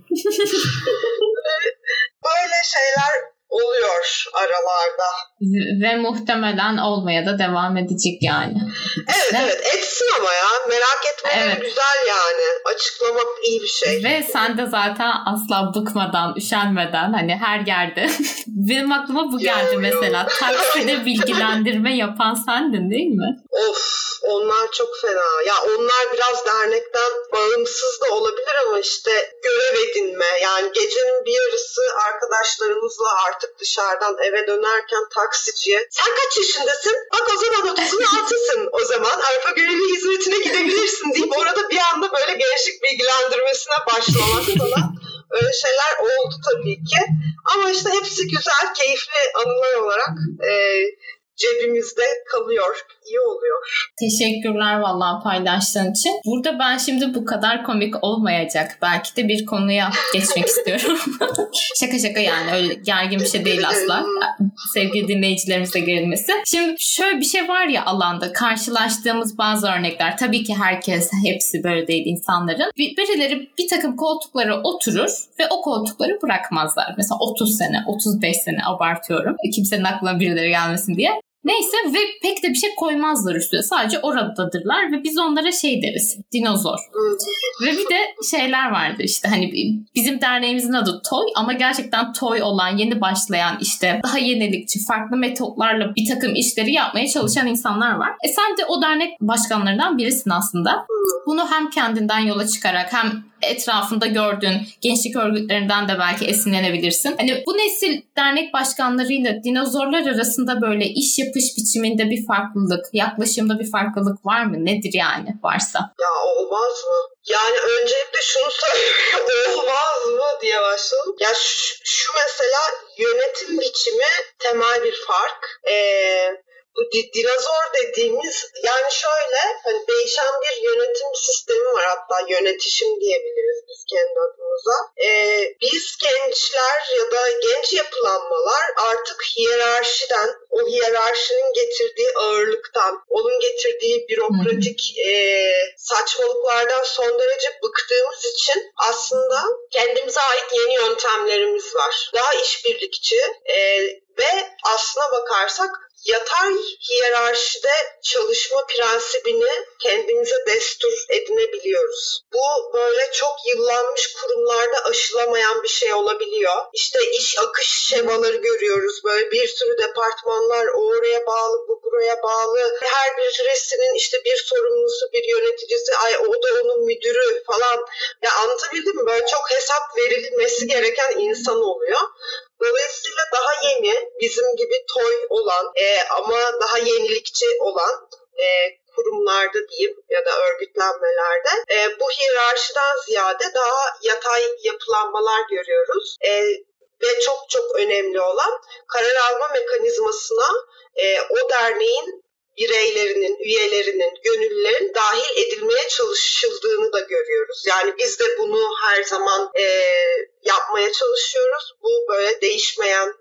Böyle şeyler oluyor aralarda. Ve muhtemelen olmaya da devam edecek yani. Evet Ve, evet etsin ama ya merak etmeleri evet. güzel yani. Açıklamak iyi bir şey. Ve sen de zaten asla bıkmadan, üşenmeden hani her yerde. Benim aklıma bu geldi yo, mesela. Yo. Takside bilgilendirme yapan sendin değil mi? Of onlar çok fena. Ya onlar biraz dernekten bağımsız da olabilir ama işte görev edinme. Yani gecenin bir yarısı arkadaşlarımızla artık dışarıdan eve dönerken taksiciye sen kaç yaşındasın? Bak o zaman 36'sın o zaman Arpa Gönüllü hizmetine gidebilirsin deyip orada bir anda böyle gençlik bilgilendirmesine başlamak falan. Öyle şeyler oldu tabii ki. Ama işte hepsi güzel, keyifli anılar olarak e, cebimizde kalıyor. İyi oluyor. Teşekkürler vallahi paylaştığın için. Burada ben şimdi bu kadar komik olmayacak. Belki de bir konuya geçmek istiyorum. şaka şaka yani öyle gergin bir şey değil asla. Sevgili dinleyicilerimizle gerilmesi. Şimdi şöyle bir şey var ya alanda karşılaştığımız bazı örnekler. Tabii ki herkes hepsi böyle değil insanların. Birileri bir takım koltuklara oturur ve o koltukları bırakmazlar. Mesela 30 sene, 35 sene abartıyorum. Kimsenin aklına birileri gelmesin diye. Neyse ve pek de bir şey koymazlar üstüne. Sadece oradadırlar ve biz onlara şey deriz. Dinozor. ve bir de şeyler vardı işte hani bizim derneğimizin adı Toy ama gerçekten Toy olan yeni başlayan işte daha yenilikçi farklı metotlarla bir takım işleri yapmaya çalışan insanlar var. E sen de o dernek başkanlarından birisin aslında. Bunu hem kendinden yola çıkarak hem etrafında gördüğün gençlik örgütlerinden de belki esinlenebilirsin. Hani bu nesil dernek başkanlarıyla dinozorlar arasında böyle iş yapış biçiminde bir farklılık, yaklaşımda bir farklılık var mı? Nedir yani varsa? Ya olmaz mı? Yani öncelikle şunu söyleyeyim olmaz mı diye başladım. Ya şu, şu mesela yönetim biçimi temel bir fark. Ee, bu dinozor dediğimiz yani şöyle hani değişen bir yönetim sistemi var hatta yönetişim diyebiliriz biz kendi adımıza. Ee, biz gençler ya da genç yapılanmalar artık hiyerarşiden, o hiyerarşinin getirdiği ağırlıktan, onun getirdiği bürokratik e, saçmalıklardan son derece bıktığımız için aslında kendimize ait yeni yöntemlerimiz var. Daha işbirlikçi e, ve aslına bakarsak yatay hiyerarşide çalışma prensibini kendimize destur edinebiliyoruz. Bu böyle çok yıllanmış kurumlarda aşılamayan bir şey olabiliyor. İşte iş akış şemaları görüyoruz. Böyle bir sürü departmanlar o oraya bağlı, bu buraya bağlı. Her birisinin işte bir sorumlusu, bir yöneticisi, ay o da onun müdürü falan. Ya anlatabildim mi? Böyle çok hesap verilmesi gereken insan oluyor. Dolayısıyla daha yeni, bizim gibi toy olan e, ama daha yenilikçi olan e, kurumlarda diyeyim ya da örgütlenmelerde e, bu hiyerarşiden ziyade daha yatay yapılanmalar görüyoruz. E, ve çok çok önemli olan karar alma mekanizmasına e, o derneğin bireylerinin, üyelerinin, gönüllülerin dahil edilmeye çalışıldığını da görüyoruz. Yani biz de bunu her zaman e, yapmaya çalışıyoruz. Bu böyle değişmeyen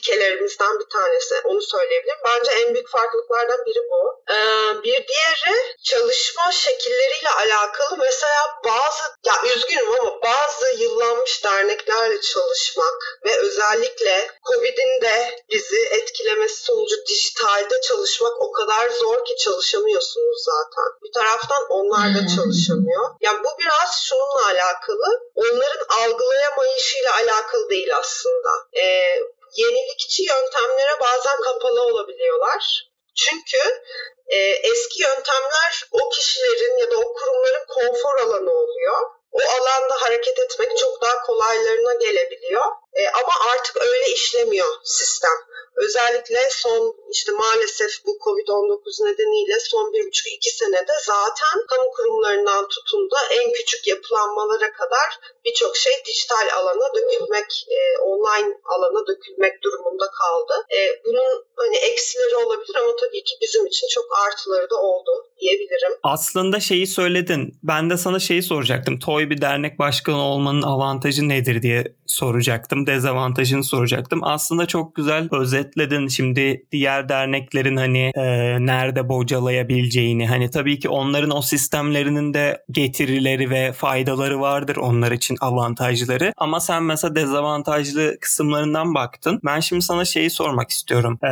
ilkelerimizden bir tanesi. Onu söyleyebilirim. Bence en büyük farklılıklardan biri bu. E, bir diğeri çalışma şekilleriyle alakalı. Mesela bazı, ya üzgünüm ama bazı yıllanmış derneklerle çalışmak ve özellikle Covid'in de bizi etkilemesi sonucu dijitalde çalışmak o kadar zor ki çalışamıyorsunuz zaten. Bir taraftan onlar da çalışamıyor. Yani bu biraz şununla alakalı. Onların algılayamayışıyla alakalı değil aslında. Ee, yenilikçi yöntemlere bazen kapalı olabiliyorlar. Çünkü e, eski yöntemler o kişilerin ya da o kurumların konfor alanı oluyor. O alanda hareket etmek çok daha kolaylarına gelebiliyor. E, ama artık öyle işlemiyor sistem. Özellikle son işte maalesef bu Covid-19 nedeniyle son bir buçuk iki senede zaten kamu kurumlarından tutun da en küçük yapılanmalara kadar birçok şey dijital alana dökülmek, e, online alana dökülmek durumunda kaldı. E, bunun hani eksileri olabilir ama tabii ki bizim için çok artıları da oldu diyebilirim. Aslında şeyi söyledin. Ben de sana şeyi soracaktım. Toy bir dernek başkanı olmanın avantajı nedir diye soracaktım. Dezavantajını soracaktım. Aslında çok güzel özetledin. Şimdi diğer derneklerin hani e, nerede bocalayabileceğini. Hani tabii ki onların o sistemlerinin de getirileri ve faydaları vardır onlar için avantajları. Ama sen mesela dezavantajlı kısımlarından baktın. Ben şimdi sana şeyi sormak istiyorum. E,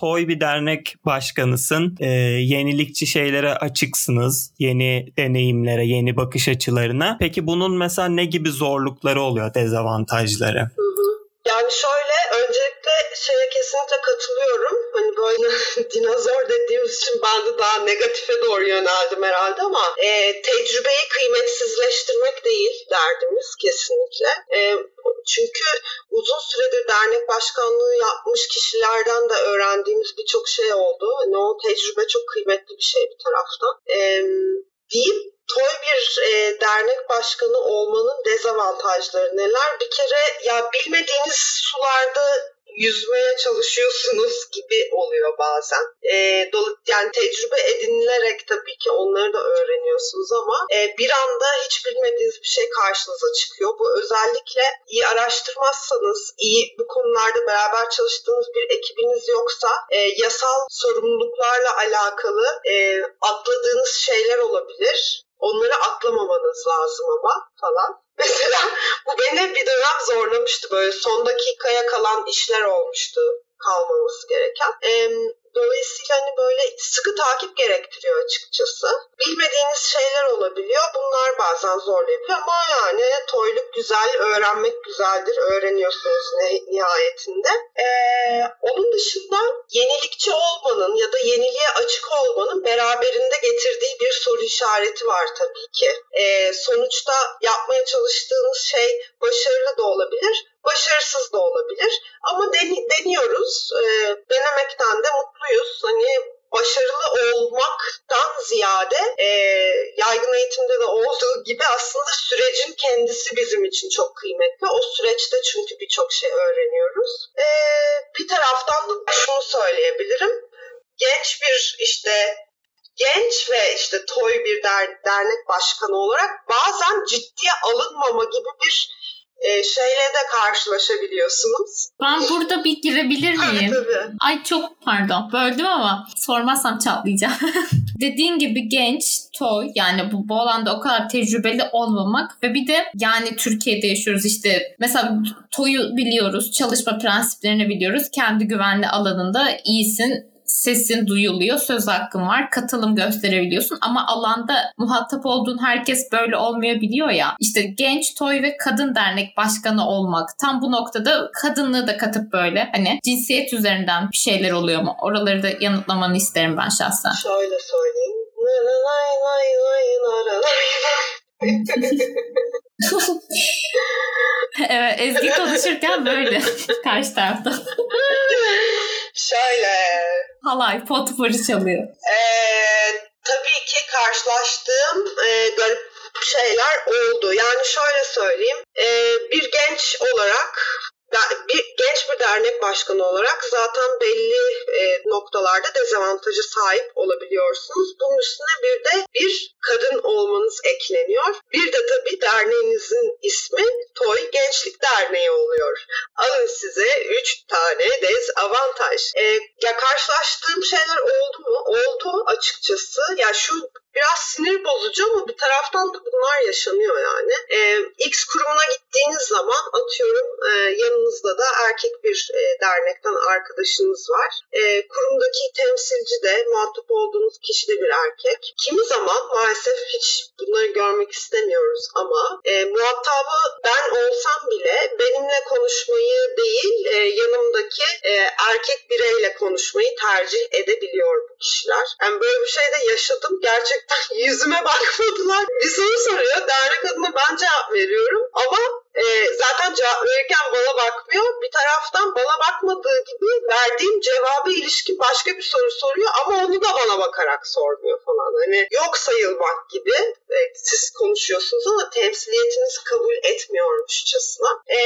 toy bir dernek başkanısın. E, yenilikçi şeylere açıksınız. Yeni deneyimlere, yeni bakış açılarına. Peki bunun mesela ne gibi zorlukları oluyor, dezavantajları? Yani şöyle öncelikle şeye kesinlikle katılıyorum. Hani böyle dinozor dediğimiz için ben de daha negatife doğru yöneldim herhalde ama e, tecrübeyi kıymetsizleştirmek değil derdimiz kesinlikle. E, çünkü uzun süredir dernek başkanlığı yapmış kişilerden de öğrendiğimiz birçok şey oldu. Hani o tecrübe çok kıymetli bir şey bir taraftan. E, deyip toy bir e, dernek başkanı olmanın dezavantajları neler? Bir kere ya bilmediğiniz sularda yüzmeye çalışıyorsunuz gibi oluyor bazen. E, yani tecrübe edinilerek tabii ki onları da öğreniyorsunuz ama e, bir anda hiç bilmediğiniz bir şey karşınıza çıkıyor. Bu özellikle iyi araştırmazsanız, iyi bu konularda beraber çalıştığınız bir ekibiniz yoksa e, yasal sorumluluklarla alakalı e, atladığınız şeyler olabilir. Onları atlamamanız lazım ama falan. Mesela bu beni bir dönem zorlamıştı böyle son dakikaya kalan işler olmuştu kalmaması gereken. Ee, Dolayısıyla hani böyle sıkı takip gerektiriyor açıkçası. Bilmediğiniz şeyler olabiliyor. Bunlar bazen zorlayabiliyor ama yani toyluk güzel, öğrenmek güzeldir. Öğreniyorsunuz nihayetinde. Ee, onun dışında yenilikçi olmanın ya da yeniliğe açık olmanın beraberinde getirdiği bir soru işareti var tabii ki. Ee, sonuçta yapmaya çalıştığınız şey başarılı da olabilir başarısız da olabilir. Ama deniyoruz. E, denemekten de mutluyuz. Hani başarılı olmaktan ziyade e, yaygın eğitimde de olduğu gibi aslında sürecin kendisi bizim için çok kıymetli. O süreçte çünkü birçok şey öğreniyoruz. E, bir taraftan da şunu söyleyebilirim. Genç bir işte genç ve işte toy bir der, dernek başkanı olarak bazen ciddiye alınmama gibi bir e, şeyle de karşılaşabiliyorsunuz. Ben burada bir girebilir miyim? Tabii, tabii. Ay çok pardon böldüm ama sormazsam çatlayacağım. Dediğin gibi genç, toy yani bu, bu alanda o kadar tecrübeli olmamak ve bir de yani Türkiye'de yaşıyoruz işte mesela toyu biliyoruz, çalışma prensiplerini biliyoruz. Kendi güvenli alanında iyisin, sesin duyuluyor, söz hakkın var, katılım gösterebiliyorsun ama alanda muhatap olduğun herkes böyle olmayabiliyor ya. İşte genç toy ve kadın dernek başkanı olmak tam bu noktada kadınlığı da katıp böyle hani cinsiyet üzerinden bir şeyler oluyor mu? Oraları da yanıtlamanı isterim ben şahsen. Şöyle söyleyeyim. evet Ezgi konuşurken böyle karşı tarafta. Şöyle. Halay potpourri çalıyor. Ee, tabii ki karşılaştığım e, garip şeyler oldu. Yani şöyle söyleyeyim. E, bir genç olarak bir genç bir dernek başkanı olarak zaten belli e, noktalarda dezavantajı sahip olabiliyorsunuz. Bunun üstüne bir de bir kadın olmanız ekleniyor. Bir de tabii derneğinizin ismi Toy Gençlik Derneği oluyor. Alın size 3 tane dezavantaj. E, ya karşılaştığım şeyler oldu mu? Oldu açıkçası. Ya şu biraz sinir bozucu ama bir taraftan da bunlar yaşanıyor yani. E, X kurumuna gittiğiniz zaman atıyorum e, yanınızda da erkek bir e, dernekten arkadaşınız var. E, kurumdaki temsilci de muhatap olduğunuz kişi de bir erkek. Kimi zaman maalesef hiç bunları görmek istemiyoruz ama e, muhatabı ben olsam bile benimle konuşmayı değil e, yanımdaki e, erkek bireyle konuşmayı tercih edebiliyor bu kişiler. Yani böyle bir şey de yaşadım. Gerçekten yüzüme bakmadılar. Bir soru soruyor. Dernek adına ben cevap veriyorum. Ama e, zaten cevap verirken bana bakmıyor. Bir taraftan bana bakmadığı gibi verdiğim cevabı ilişkin başka bir soru soruyor ama onu da bana bakarak sormuyor falan. Hani yok sayılmak gibi e, siz konuşuyorsunuz ama temsiliyetinizi kabul etmiyormuşçasına. E,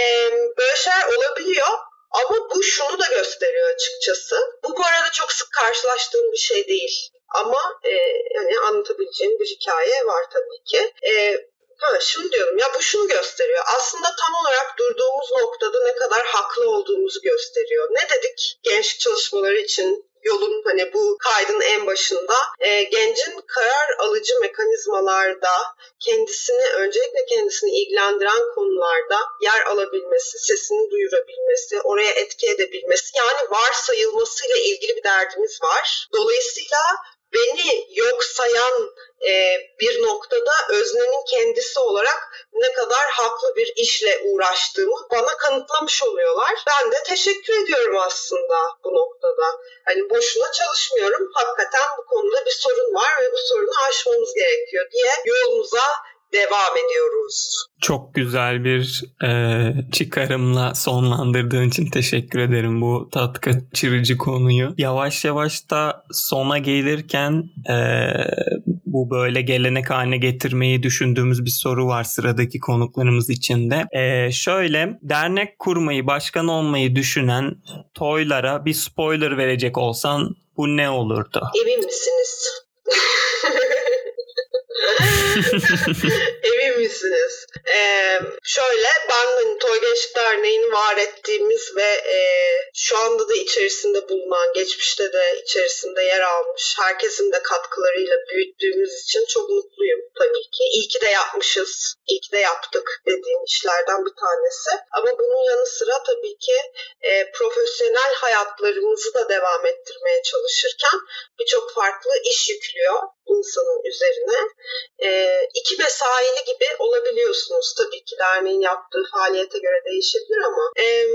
böyle şeyler olabiliyor. Ama bu şunu da gösteriyor açıkçası. Bu bu arada çok sık karşılaştığım bir şey değil. Ama e, yani anlatabileceğim bir hikaye var tabii ki. E, Ha, şunu diyorum ya bu şunu gösteriyor. Aslında tam olarak durduğumuz noktada ne kadar haklı olduğumuzu gösteriyor. Ne dedik gençlik çalışmaları için yolun hani bu kaydın en başında e, gencin karar alıcı mekanizmalarda kendisini öncelikle kendisini ilgilendiren konularda yer alabilmesi, sesini duyurabilmesi, oraya etki edebilmesi yani varsayılmasıyla ilgili bir derdimiz var. Dolayısıyla beni yok sayan e, bir noktada öznenin kendisi olarak ne kadar haklı bir işle uğraştığımı bana kanıtlamış oluyorlar. Ben de teşekkür ediyorum aslında bu noktada. Hani boşuna çalışmıyorum. Hakikaten bu konuda bir sorun var ve bu sorunu aşmamız gerekiyor diye yolumuza devam ediyoruz. Çok güzel bir e, çıkarımla sonlandırdığın için teşekkür ederim bu tat kaçırıcı konuyu. Yavaş yavaş da sona gelirken e, bu böyle gelenek haline getirmeyi düşündüğümüz bir soru var sıradaki konuklarımız için de. Ee, şöyle dernek kurmayı, başkan olmayı düşünen toylara bir spoiler verecek olsan bu ne olurdu? Emin misiniz? Emin misiniz? Ee, şöyle ben hani Derneği'ni var ettiğimiz ve e, şu anda da içerisinde bulunan, geçmişte de içerisinde yer almış, herkesin de katkılarıyla büyüttüğümüz için çok mutluyum tabii ki. İyi ki de yapmışız, ki de yaptık dediğim işlerden bir tanesi. Ama bunun yanı sıra tabii ki e, profesyonel hayatlarımızı da devam ettirmeye çalışırken birçok farklı iş yüklüyor insanın üzerine. E, iki mesaili gibi olabiliyorsunuz tabii ki derneğin yaptığı faaliyete göre değişebilir ama e,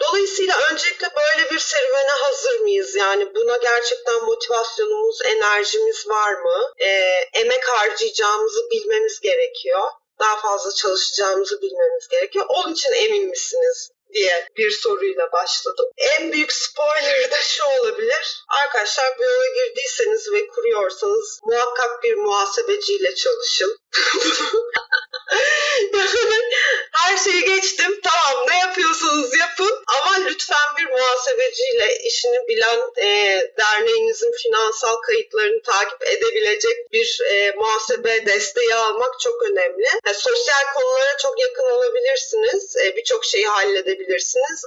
dolayısıyla öncelikle böyle bir serüvene hazır mıyız? Yani buna gerçekten motivasyonumuz, enerjimiz var mı? E, emek harcayacağımızı bilmemiz gerekiyor daha fazla çalışacağımızı bilmemiz gerekiyor. Onun için emin misiniz diye bir soruyla başladım. En büyük spoiler da şu olabilir. Arkadaşlar bu yola girdiyseniz ve kuruyorsanız muhakkak bir muhasebeciyle çalışın. Her şeyi geçtim. Tamam ne yapıyorsanız yapın ama lütfen bir muhasebeciyle işini bilen e, derneğinizin finansal kayıtlarını takip edebilecek bir e, muhasebe desteği almak çok önemli. Yani sosyal konulara çok yakın olabilirsiniz. E, Birçok şeyi halledebilirsiniz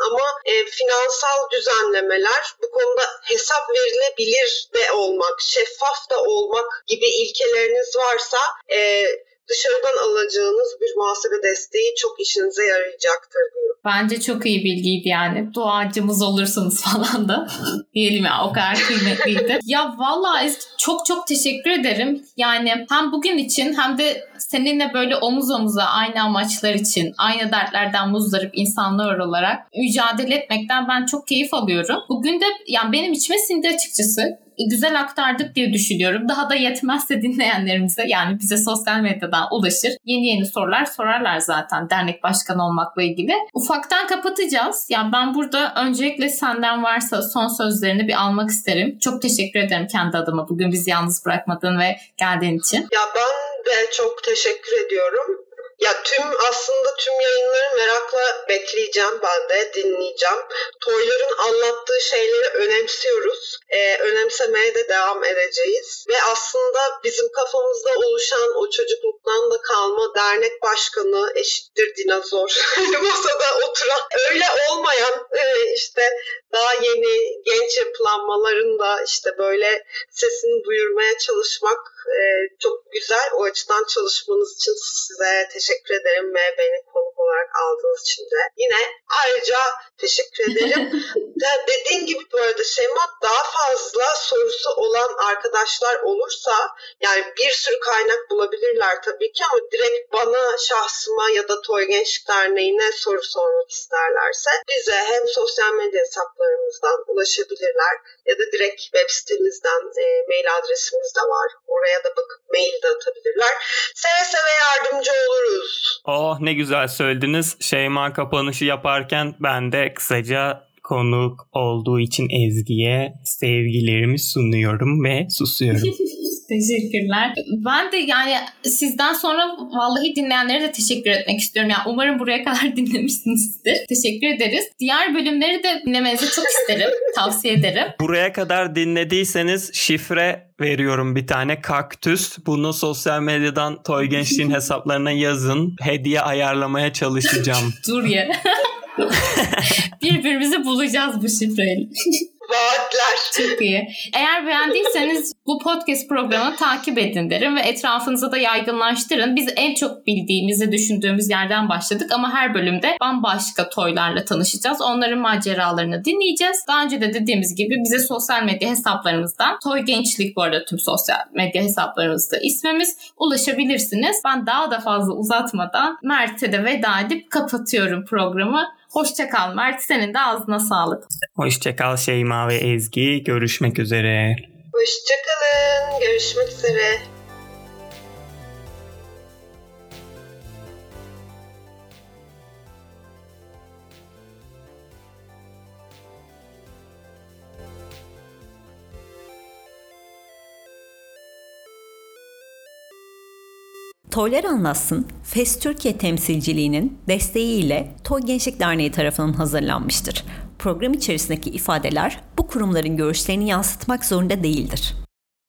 ama e, finansal düzenlemeler bu konuda hesap verilebilir de olmak, şeffaf da olmak gibi ilkeleriniz varsa e, dışarıdan alacağınız bir muhasebe desteği çok işinize yarayacaktır diyor. Bence çok iyi bilgiydi yani. Duacımız olursunuz falan da. Diyelim ya o kadar kıymetliydi. ya vallahi çok çok teşekkür ederim. Yani hem bugün için hem de seninle böyle omuz omuza aynı amaçlar için, aynı dertlerden muzdarip insanlar olarak mücadele etmekten ben çok keyif alıyorum. Bugün de yani benim içime sindi açıkçası güzel aktardık diye düşünüyorum. Daha da yetmezse dinleyenlerimize yani bize sosyal medyadan ulaşır. Yeni yeni sorular sorarlar zaten dernek başkanı olmakla ilgili. Ufaktan kapatacağız. Yani ben burada öncelikle senden varsa son sözlerini bir almak isterim. Çok teşekkür ederim kendi adıma bugün bizi yalnız bırakmadığın ve geldiğin için. Ya ben de çok teşekkür ediyorum. Ya tüm aslında tüm yayınları merakla bekleyeceğim ben de dinleyeceğim. Toyların anlattığı şeyleri önemsiyoruz. Ee, önemsemeye de devam edeceğiz. Ve aslında bizim kafamızda oluşan o çocukluktan da kalma dernek başkanı eşittir dinozor. Masada oturan öyle olmayan e, işte daha yeni genç yapılanmaların da işte böyle sesini duyurmaya çalışmak e, çok güzel. O açıdan çalışmanız için size teşekkür ederim ve beni konuk olarak aldığınız için de. Yine ayrıca teşekkür ederim. ya dediğin gibi bu arada Şeyma daha fazla sorusu olan arkadaşlar olursa yani bir sürü kaynak bulabilirler tabii ki ama direkt bana şahsıma ya da Toy Gençlik Derneği'ne soru sormak isterlerse bize hem sosyal medya hesaplarımızdan ulaşabilirler ya da direkt web sitemizden e, mail adresimiz de var. Oraya da bakıp mail de atabilirler. Seve seve yardımcı oluruz. Oh ne güzel söylediniz. Şeyma kapanışı yaparken ben de kısaca konuk olduğu için Ezgi'ye sevgilerimi sunuyorum ve susuyorum. Teşekkürler. Ben de yani sizden sonra vallahi dinleyenlere de teşekkür etmek istiyorum. Yani umarım buraya kadar dinlemişsinizdir. Teşekkür ederiz. Diğer bölümleri de dinlemenizi çok isterim. Tavsiye ederim. Buraya kadar dinlediyseniz şifre veriyorum bir tane kaktüs. Bunu sosyal medyadan Toy Gençliğin hesaplarına yazın. Hediye ayarlamaya çalışacağım. Dur ya. Birbirimizi bulacağız bu şifreyle. Vaatler. Çok iyi. Eğer beğendiyseniz bu podcast programını takip edin derim ve etrafınıza da yaygınlaştırın. Biz en çok bildiğimizi düşündüğümüz yerden başladık ama her bölümde bambaşka toylarla tanışacağız. Onların maceralarını dinleyeceğiz. Daha önce de dediğimiz gibi bize sosyal medya hesaplarımızdan Toy Gençlik bu arada tüm sosyal medya hesaplarımızda ismimiz ulaşabilirsiniz. Ben daha da fazla uzatmadan Mert'e de veda edip kapatıyorum programı. Hoşçakal Mert. Senin de ağzına sağlık. Hoşçakal Şeyma ve Ezgi. Görüşmek üzere. Hoşçakalın. Görüşmek üzere. Toylar Anlatsın, FES Türkiye temsilciliğinin desteğiyle Toy Gençlik Derneği tarafından hazırlanmıştır. Program içerisindeki ifadeler bu kurumların görüşlerini yansıtmak zorunda değildir.